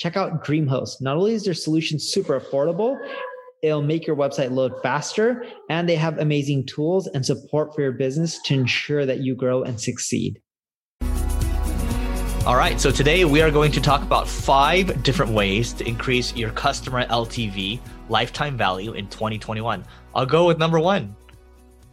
check out DreamHost. Not only is their solution super affordable, it'll make your website load faster, and they have amazing tools and support for your business to ensure that you grow and succeed. All right, so today we are going to talk about five different ways to increase your customer LTV, lifetime value in 2021. I'll go with number one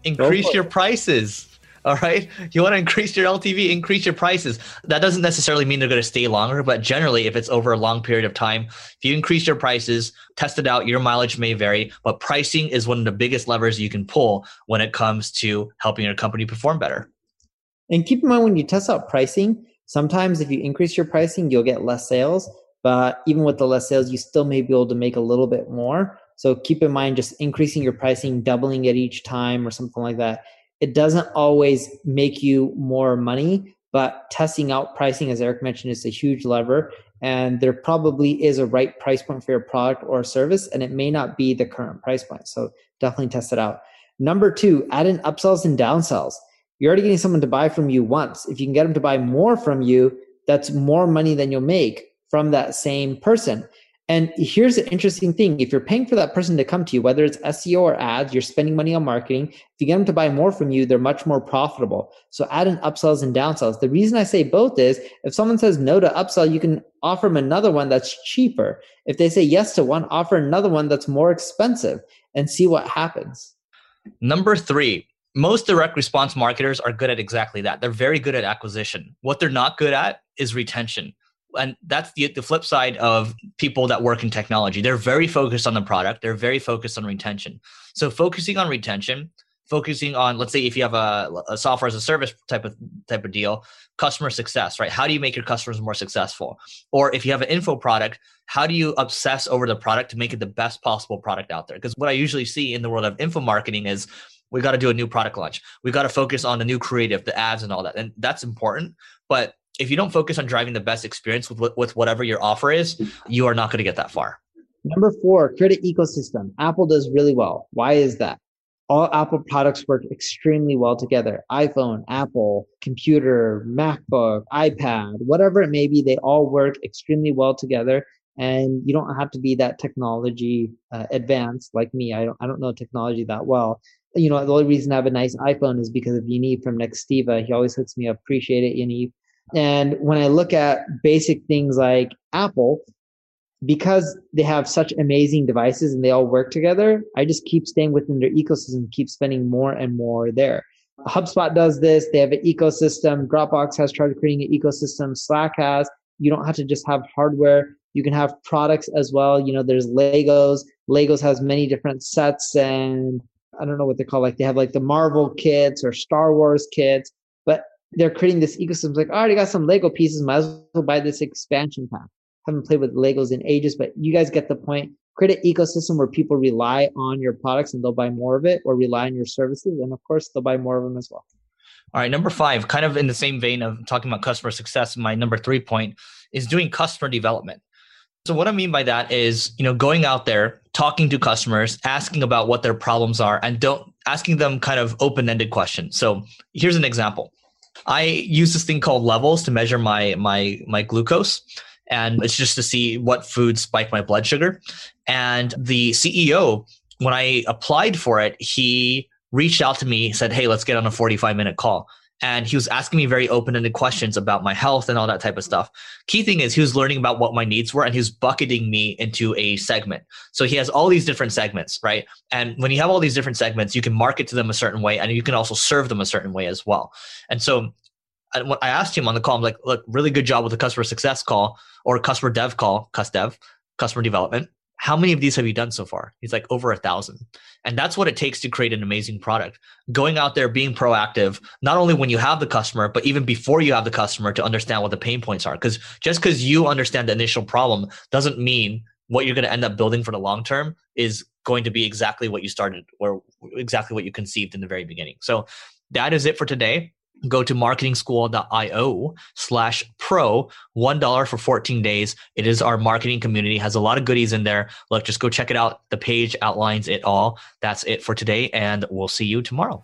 increase your prices. All right. You want to increase your LTV, increase your prices. That doesn't necessarily mean they're going to stay longer, but generally, if it's over a long period of time, if you increase your prices, test it out, your mileage may vary, but pricing is one of the biggest levers you can pull when it comes to helping your company perform better. And keep in mind when you test out pricing, sometimes if you increase your pricing, you'll get less sales. But even with the less sales, you still may be able to make a little bit more. So keep in mind just increasing your pricing, doubling it each time or something like that it doesn't always make you more money, but testing out pricing, as Eric mentioned, is a huge lever. And there probably is a right price point for your product or service, and it may not be the current price point. So definitely test it out. Number two, add in upsells and downsells. You're already getting someone to buy from you once. If you can get them to buy more from you, that's more money than you'll make from that same person. And here's an interesting thing. If you're paying for that person to come to you, whether it's SEO or ads, you're spending money on marketing. If you get them to buy more from you, they're much more profitable. So add in upsells and downsells. The reason I say both is if someone says no to upsell, you can offer them another one that's cheaper. If they say yes to one, offer another one that's more expensive and see what happens. Number three, most direct response marketers are good at exactly that. They're very good at acquisition. What they're not good at is retention and that's the, the flip side of people that work in technology. They're very focused on the product. They're very focused on retention. So focusing on retention focusing on let's say if you have a, a, software as a service type of type of deal customer success right? How do you make your customers more successful? Or if you have an info product how do you obsess over the product to make it the best possible product out there? Because what i usually see in the world of info marketing is we got to do a new product launch. We got to focus on the new creative the ads and all that. And that's important but if you don't focus on driving the best experience with, with whatever your offer is, you are not going to get that far. Number four, credit ecosystem. Apple does really well. Why is that? All Apple products work extremely well together. iPhone, Apple, computer, MacBook, iPad, whatever it may be, they all work extremely well together. And you don't have to be that technology uh, advanced like me. I don't, I don't know technology that well. You know, the only reason I have a nice iPhone is because of Yaniv from Nextiva. He always hooks me up. Appreciate it, Yaniv. And when I look at basic things like Apple, because they have such amazing devices and they all work together, I just keep staying within their ecosystem, keep spending more and more there. HubSpot does this. They have an ecosystem. Dropbox has tried creating an ecosystem. Slack has. You don't have to just have hardware. You can have products as well. You know, there's Legos. Legos has many different sets and I don't know what they call like they have like the Marvel kits or Star Wars kits they're creating this ecosystem. It's like, I already got some Lego pieces. Might as well buy this expansion pack. Haven't played with Legos in ages, but you guys get the point. Create an ecosystem where people rely on your products and they'll buy more of it or rely on your services. And of course, they'll buy more of them as well. All right. Number five, kind of in the same vein of talking about customer success, my number three point is doing customer development. So what I mean by that is, you know, going out there, talking to customers, asking about what their problems are, and don't asking them kind of open-ended questions. So here's an example. I use this thing called levels to measure my my my glucose and it's just to see what foods spike my blood sugar. And the CEO, when I applied for it, he reached out to me, said, Hey, let's get on a 45 minute call and he was asking me very open-ended questions about my health and all that type of stuff. Key thing is he was learning about what my needs were and he was bucketing me into a segment. So he has all these different segments right? And when you have all these different segments you can market to them a certain way and you can also serve them a certain way as well. And so I, I asked him on the call i'm like look really good job with the customer success call or customer dev call cus dev customer development how many of these have you done so far? He's like over a thousand. And that's what it takes to create an amazing product. Going out there, being proactive, not only when you have the customer, but even before you have the customer to understand what the pain points are. Because just because you understand the initial problem doesn't mean what you're going to end up building for the long term is going to be exactly what you started or exactly what you conceived in the very beginning. So that is it for today go to marketingschool.io slash pro $1 for 14 days. It is our marketing community has a lot of goodies in there. Look just go check it out. The page outlines it all. That's it for today and we'll see you tomorrow